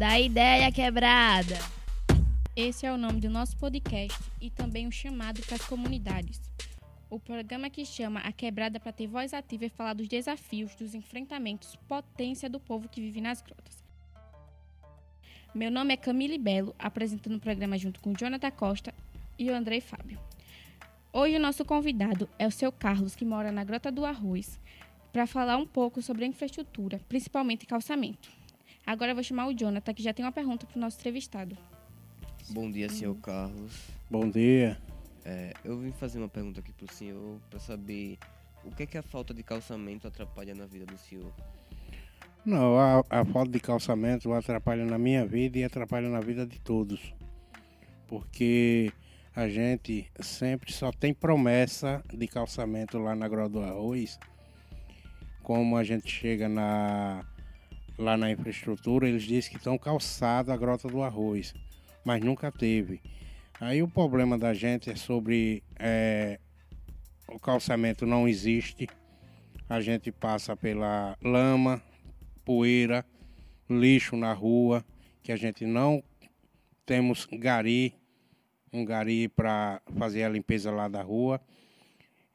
Da ideia quebrada. Esse é o nome do nosso podcast e também um chamado para as comunidades. O programa que chama a quebrada para ter voz ativa e falar dos desafios, dos enfrentamentos, potência do povo que vive nas grotas. Meu nome é Camille Belo, apresentando o programa junto com Jonathan Costa e o Andrei Fábio. Hoje o nosso convidado é o seu Carlos, que mora na Grota do Arroz, para falar um pouco sobre a infraestrutura, principalmente calçamento. Agora eu vou chamar o Jonathan, que já tem uma pergunta para o nosso entrevistado. Bom dia, senhor Carlos. Bom dia. É, eu vim fazer uma pergunta aqui para o senhor para saber o que é que a falta de calçamento atrapalha na vida do senhor. Não, a, a falta de calçamento atrapalha na minha vida e atrapalha na vida de todos. Porque a gente sempre só tem promessa de calçamento lá na Grota do Arroz. Como a gente chega na, lá na infraestrutura, eles dizem que estão calçados a Grota do Arroz, mas nunca teve. Aí o problema da gente é sobre é, o calçamento não existe. A gente passa pela lama, poeira, lixo na rua, que a gente não temos gari, um gari para fazer a limpeza lá da rua.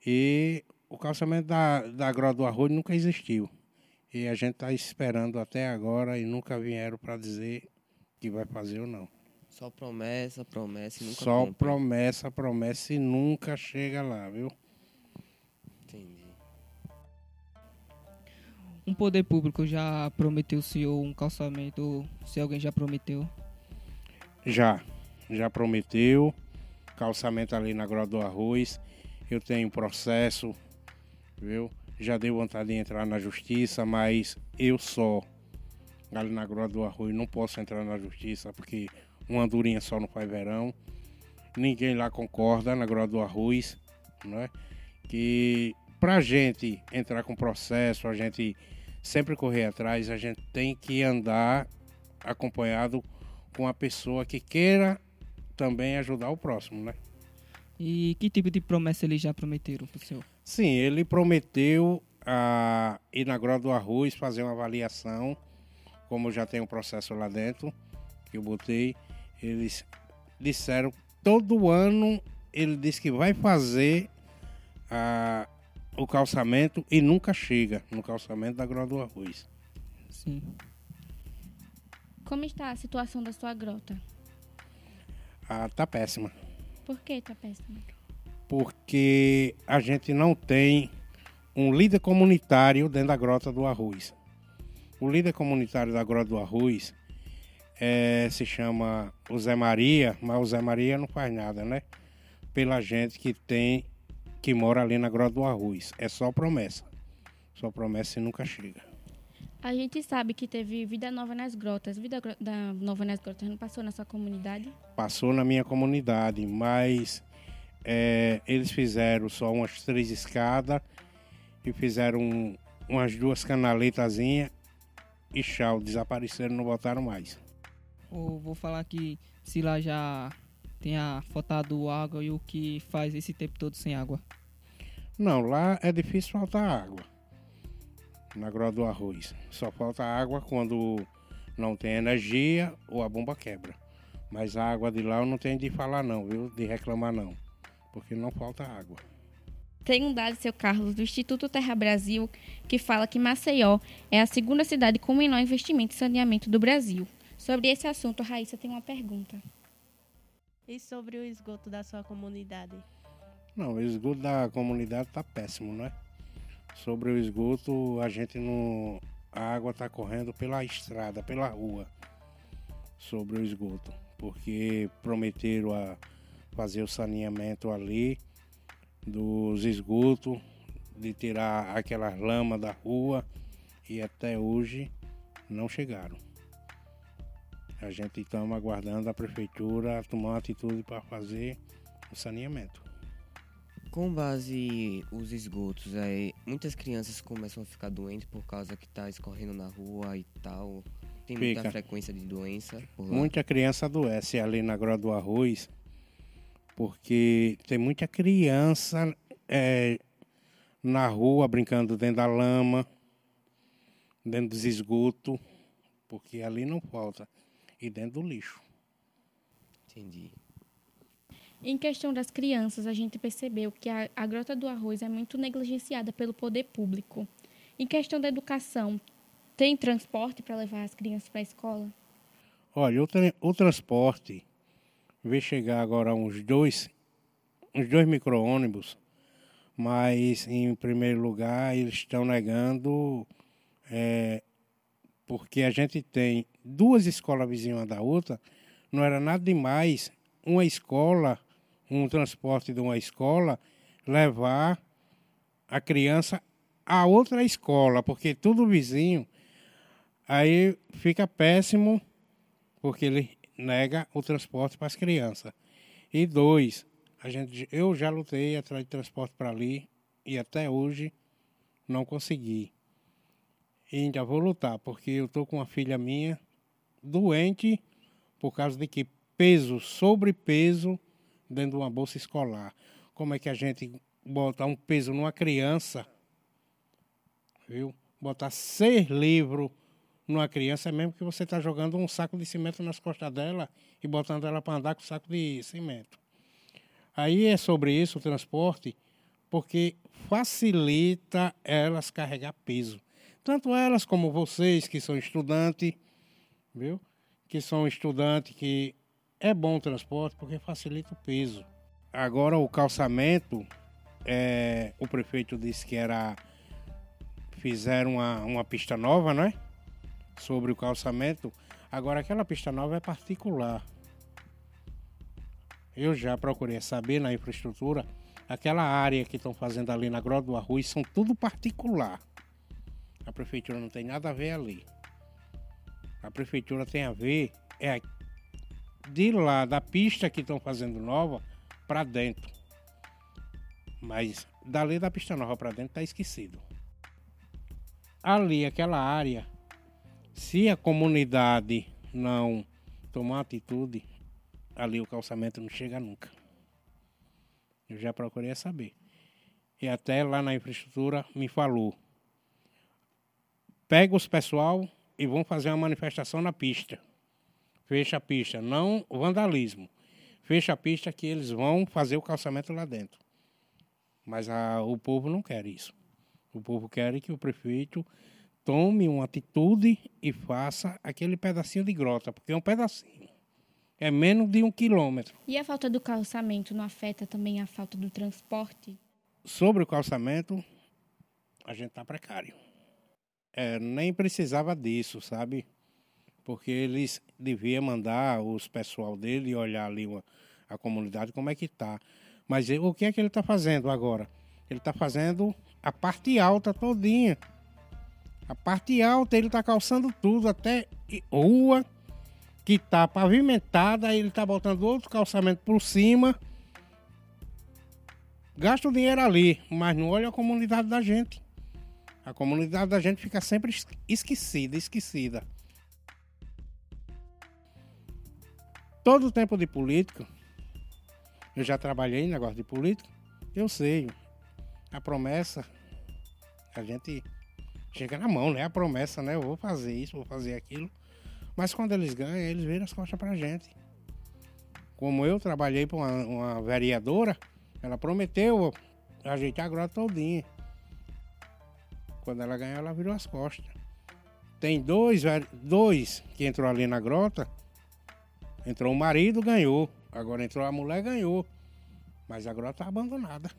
E o calçamento da, da Grota do Arroz nunca existiu. E a gente está esperando até agora e nunca vieram para dizer que vai fazer ou não. Só promessa, promessa e nunca Só cumpre. promessa, promessa e nunca chega lá, viu? Entendi. Um poder público já prometeu o senhor um calçamento, se alguém já prometeu? Já, já prometeu. Calçamento ali na Grota do Arroz. Eu tenho processo, viu? Já dei vontade de entrar na justiça, mas eu só, ali na Grota do Arroz, não posso entrar na justiça porque uma andorinha só não faz verão. Ninguém lá concorda na Grota do Arroz, né? Que pra gente entrar com processo, a gente sempre correr atrás, a gente tem que andar acompanhado com a pessoa que queira também ajudar o próximo, né? E que tipo de promessa eles já prometeram pro senhor? Sim, ele prometeu a ir na Grota do Arroz fazer uma avaliação, como já tem um processo lá dentro, que eu botei, eles disseram todo ano ele disse que vai fazer a, o calçamento e nunca chega no calçamento da Grota do Arroz. Sim. Como está a situação da sua grota? Ah, tá péssima. Por que tá péssimo? Porque a gente não tem um líder comunitário dentro da Grota do Arroz. O líder comunitário da Grota do Arroz eh, se chama o Zé Maria, mas o Zé Maria não faz nada, né? Pela gente que tem, que mora ali na Grota do Arroz. É só promessa. Só promessa e nunca chega. A gente sabe que teve Vida Nova nas Grotas. Vida Nova nas Grotas não passou na sua comunidade? Passou na minha comunidade, mas eh, eles fizeram só umas três escadas e fizeram um- umas duas canaletazinhas e tchau, desapareceram, não voltaram mais. Ou vou falar que se lá já tenha faltado água e o que faz esse tempo todo sem água. Não, lá é difícil faltar água. Na Grota do Arroz. Só falta água quando não tem energia ou a bomba quebra. Mas a água de lá eu não tenho de falar não, viu? De reclamar não. Porque não falta água. Tem um dado, seu Carlos, do Instituto Terra Brasil, que fala que Maceió é a segunda cidade com menor investimento em saneamento do Brasil. Sobre esse assunto, a Raíssa tem uma pergunta. E sobre o esgoto da sua comunidade? Não, o esgoto da comunidade tá péssimo, né? Sobre o esgoto, a gente não. A água tá correndo pela estrada, pela rua. Sobre o esgoto. Porque prometeram a fazer o saneamento ali dos esgotos, de tirar aquelas lamas da rua e até hoje não chegaram. A gente estamos aguardando a prefeitura tomar uma atitude para fazer o saneamento. Com base os esgotos, aí muitas crianças começam a ficar doentes por causa que tá escorrendo na rua e tal. Tem muita Fica. frequência de doença. Muita criança adoece ali na Grota do Arroz, porque tem muita criança é, na rua brincando dentro da lama, dentro dos esgotos, porque ali não falta. e dentro do lixo. Entendi. Em questão das crianças, a gente percebeu que a, a Grota do Arroz é muito negligenciada pelo poder público. Em questão da educação, tem transporte para levar as crianças para a escola? Olha, o, tra o transporte vai chegar agora uns dois, uns dois micro-ônibus, mas em primeiro lugar eles estão negando é, porque a gente tem duas escolas vizinhas uma da outra, não era nada demais uma escola, um transporte de uma escola, levar a criança a outra escola, porque tudo vizinho, aí fica péssimo, porque ele nega o transporte para as crianças. E dois, a gente, eu já lutei atrás de transporte para ali e até hoje não consegui. E ainda vou lutar, porque eu estou com uma filha minha doente por causa de que peso, sobrepeso dentro de uma bolsa escolar. Como é que a gente bota um peso numa criança, viu? Botar seis livros numa criança é mesmo que você está jogando um saco de cimento nas costas dela e botando ela para andar com saco de cimento. Aí é sobre isso o transporte, porque facilita elas carregar peso. Tanto elas como vocês que são estudantes, viu? Que são estudantes que é bom o transporte porque facilita o peso. Agora o calçamento, é, o prefeito disse que era fizeram uma, uma pista nova, né? Sobre o calçamento. Agora aquela pista nova é particular. Eu já procurei saber na infraestrutura, aquela área que estão fazendo ali na Grota do Arroz são tudo particular. A prefeitura não tem nada a ver ali. A prefeitura tem a ver é de lá da pista que estão fazendo nova para dentro. Mas dali da pista nova para dentro está esquecido. Ali, aquela área, se a comunidade não tomar atitude, ali o calçamento não chega nunca. Eu já procurei saber. E até lá na infraestrutura me falou. Pega os pessoal e vão fazer uma manifestação na pista. Fecha a pista, não vandalismo. Fecha a pista que eles vão fazer o calçamento lá dentro. Mas a, o povo não quer isso. O povo quer que o prefeito tome uma atitude e faça aquele pedacinho de grota, porque é um pedacinho. É menos de um quilômetro. E a falta do calçamento não afeta também a falta do transporte? Sobre o calçamento, a gente está precário. É, nem precisava disso, sabe? porque eles deviam mandar os pessoal dele olhar ali uma, a comunidade como é que está. Mas o que é que ele está fazendo agora? Ele está fazendo a parte alta todinha. A parte alta ele está calçando tudo, até rua que está pavimentada, ele está botando outro calçamento por cima. Gasta o dinheiro ali, mas não olha a comunidade da gente. A comunidade da gente fica sempre esquecida, esquecida. todo o tempo de política, eu já trabalhei em negócio de política, eu sei. A promessa, a gente chega na mão, né? A promessa, né? Eu vou fazer isso, vou fazer aquilo. Mas quando eles ganham, eles viram as costas pra gente. Como eu trabalhei para uma, uma, vereadora, ela prometeu ajeitar a grota todinha. Quando ela ganhou, ela virou as costas. Tem dois, dois que entrou ali na grota, Entrou o marido, ganhou. Agora entrou a mulher, ganhou. Mas agora está abandonada.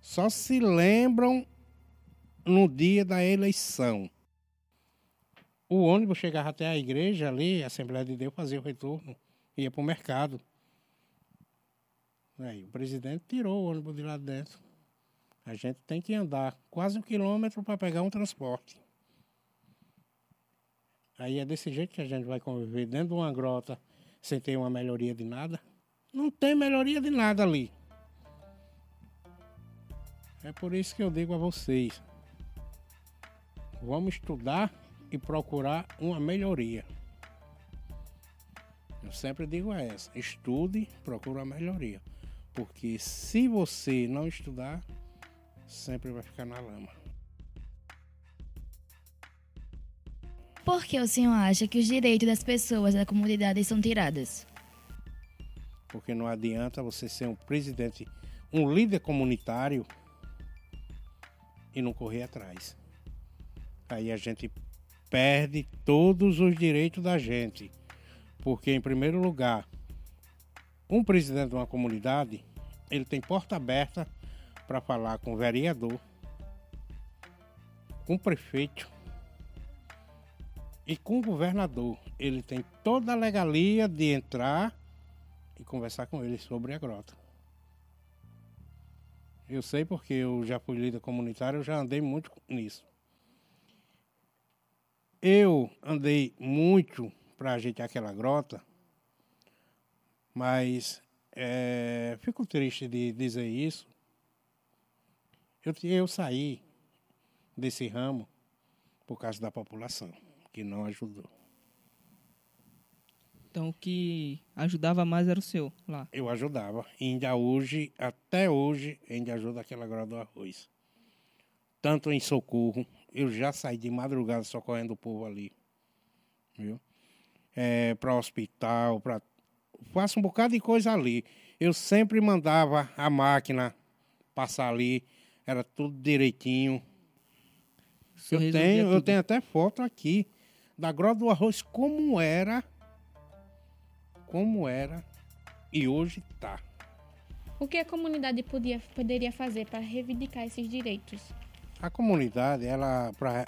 Só se lembram no dia da eleição. O ônibus chegava até a igreja ali, a Assembleia de Deus fazia o retorno, ia para o mercado. Aí, o presidente tirou o ônibus de lá dentro. A gente tem que andar quase um quilômetro para pegar um transporte. Aí é desse jeito que a gente vai conviver dentro de uma grota sem ter uma melhoria de nada. Não tem melhoria de nada ali. É por isso que eu digo a vocês: vamos estudar e procurar uma melhoria. Eu sempre digo essa: estude, procure uma melhoria. Porque se você não estudar, sempre vai ficar na lama. Por que o senhor acha que os direitos das pessoas da comunidade são tirados? Porque não adianta você ser um presidente, um líder comunitário e não correr atrás. Aí a gente perde todos os direitos da gente. Porque, em primeiro lugar, um presidente de uma comunidade, ele tem porta aberta para falar com o vereador, com o prefeito e com o governador. Ele tem toda a legalia de entrar e conversar com ele sobre a grota. Eu sei porque eu já fui líder comunitário, eu já andei muito nisso. Eu andei muito para ajeitar aquela grota, mas é, fico triste de dizer isso. Eu, eu saí desse ramo por causa da população, que não ajudou. Então o que ajudava mais era o seu lá. Eu ajudava. E ainda hoje, até hoje, ainda ajuda aquela grota do arroz. Tanto em socorro, eu já saí de madrugada socorrendo o povo ali. Viu? É, para hospital, para faço um bocado de coisa ali. Eu sempre mandava a máquina passar ali, era tudo direitinho. Eu tenho, eu tenho até foto aqui da Grota do Arroz como era, como era e hoje tá. O que a comunidade podia, poderia fazer para reivindicar esses direitos? A comunidade, ela para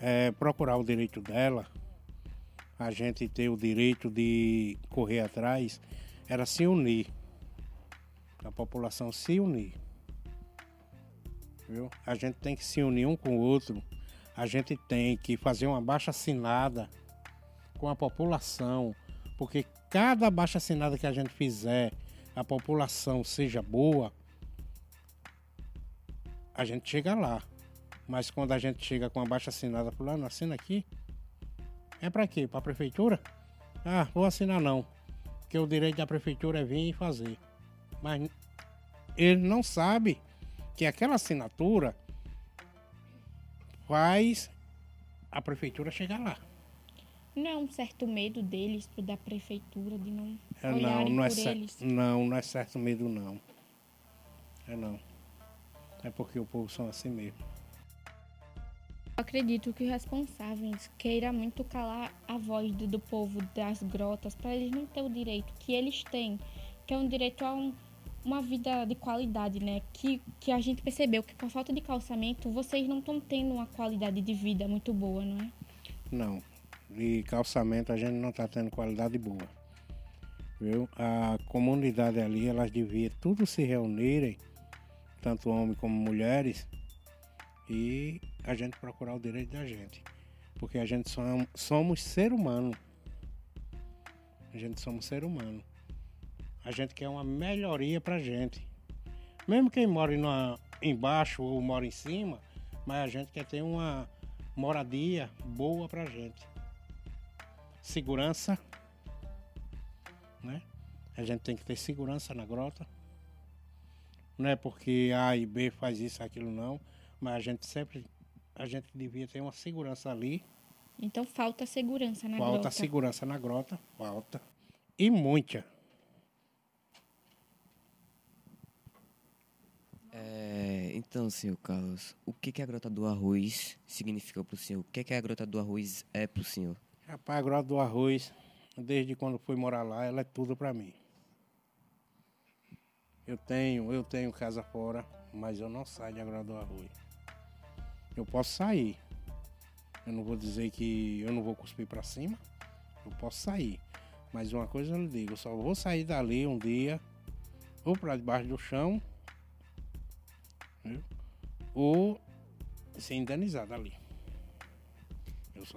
é, procurar o direito dela, a gente ter o direito de correr atrás, era se unir. A população se unir. Viu? A gente tem que se unir um com o outro. A gente tem que fazer uma baixa assinada com a população, porque cada baixa assinada que a gente fizer, a população seja boa, a gente chega lá. Mas quando a gente chega com a baixa assinada, fulano, assina aqui. É para quê? Para a prefeitura? Ah, vou assinar não. Porque o direito da prefeitura é vir e fazer. Mas ele não sabe que aquela assinatura faz a prefeitura chegar lá. Não é um certo medo deles, da prefeitura, de não É, olharem não, não é por eles? não, não é certo medo não. É não. É porque o povo são assim mesmo. Eu acredito que os responsáveis queiram muito calar a voz do, do povo das grotas para eles não ter o direito que eles têm, que é um direito a um- uma vida de qualidade, né? Que, que a gente percebeu que com a falta de calçamento vocês não estão tendo uma qualidade de vida muito boa, não é? Não. De calçamento a gente não está tendo qualidade boa. Viu? A comunidade ali, elas deviam tudo se reunirem, tanto homens como mulheres, e a gente procurar o direito da gente. Porque a gente som- somos ser humano. A gente somos ser humano. A gente quer uma melhoria pra gente. Mesmo quem mora embaixo ou mora em cima, mas a gente quer ter uma moradia boa pra gente. Segurança, né? A gente tem que ter segurança na grota. Não é porque A e B faz isso, aquilo não, mas a gente sempre, a gente devia ter uma segurança ali. Então falta segurança na falta grota. segurança na grota, falta. E muita. É, então, senhor Carlos, o que, que a Grota do Arroz significa para o senhor? O que, que a Grota do Arroz é para o senhor? Rapaz, a grota do arroz, desde quando fui morar lá, ela é tudo pra mim. Eu tenho, eu tenho casa fora, mas eu não saio da grota do arroz. Eu posso sair. Eu não vou dizer que eu não vou cuspir pra cima. Eu posso sair. Mas uma coisa eu lhe digo, eu só vou sair dali um dia, ou pra debaixo do chão, viu? ou ser indenizado ali.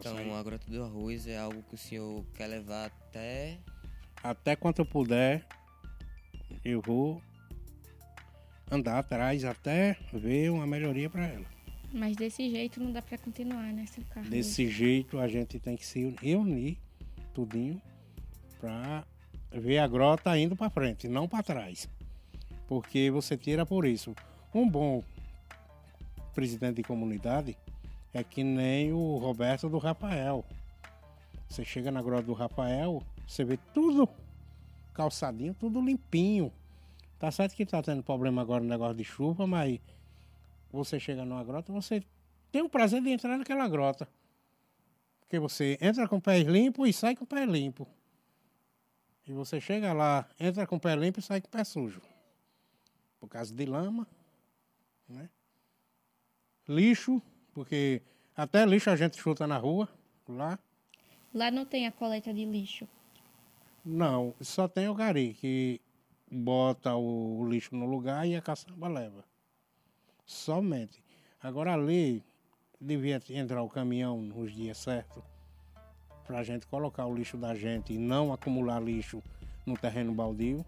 Saio. Então, a Grota do Arroz é algo que o senhor quer levar até. até quanto eu puder, eu vou andar atrás até ver uma melhoria para ela. Mas desse jeito não dá para continuar, né, seu Carlos? Desse jeito a gente tem que se unir tudinho para ver a grota indo para frente, não para trás. Porque você tira por isso. Um bom presidente de comunidade É que nem o Roberto do Rafael. Você chega na grota do Rafael, você vê tudo calçadinho, tudo limpinho. Tá certo que tá tendo problema agora no negócio de chuva, mas você chega numa grota, você tem o prazer de entrar naquela grota. Porque você entra com o pé limpo e sai com o pé limpo. E você chega lá, entra com o pé limpo e sai com o pé sujo. Por causa de lama, né? Lixo, porque até lixo a gente chuta na rua, lá. Lá não tem a coleta de lixo. Não, só tem o gari, que bota o, lixo no lugar e a caçamba leva. Somente. Agora ali devia entrar o caminhão nos dias certos para a gente colocar o lixo da gente e não acumular lixo no terreno baldio.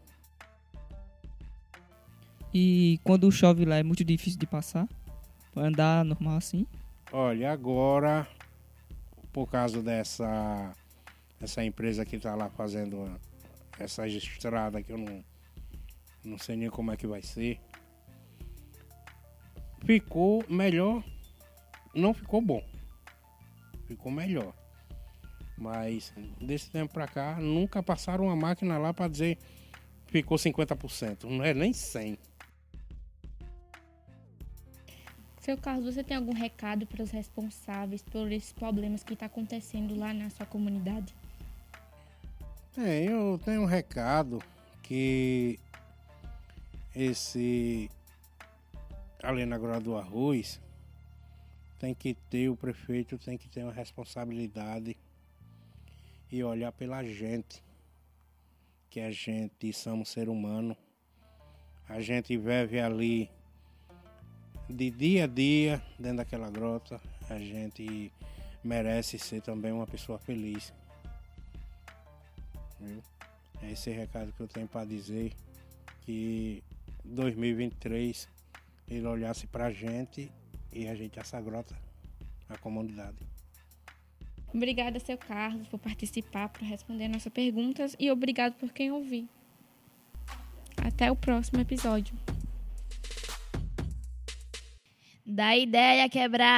E quando chove lá é muito difícil de passar? Andar normal assim? Olha, agora, por causa dessa essa empresa que está lá fazendo essa estrada que eu não, não sei nem como é que vai ser, ficou melhor. Não ficou bom. Ficou melhor. Mas desse tempo pra cá, nunca passaram uma máquina lá para dizer ficou 50%. Não é nem 100%. Seu Carlos, você tem algum recado para os responsáveis por esses problemas que está acontecendo lá na sua comunidade? É, eu tenho um recado que esse ali na Grota do Arroz tem que ter, o prefeito tem que ter uma responsabilidade e olhar pela gente, que a gente somos ser humano, a gente vive ali de dia a dia dentro daquela grota, a gente merece ser também uma pessoa feliz. Viu? É esse recado que eu tenho para dizer que 2023 ele olhasse pra gente e a gente essa grota, a comunidade. Obrigada, seu Carlos, por participar, por responder nossas perguntas e obrigado por quem ouviu. Até o próximo episódio. Da ideia quebrar.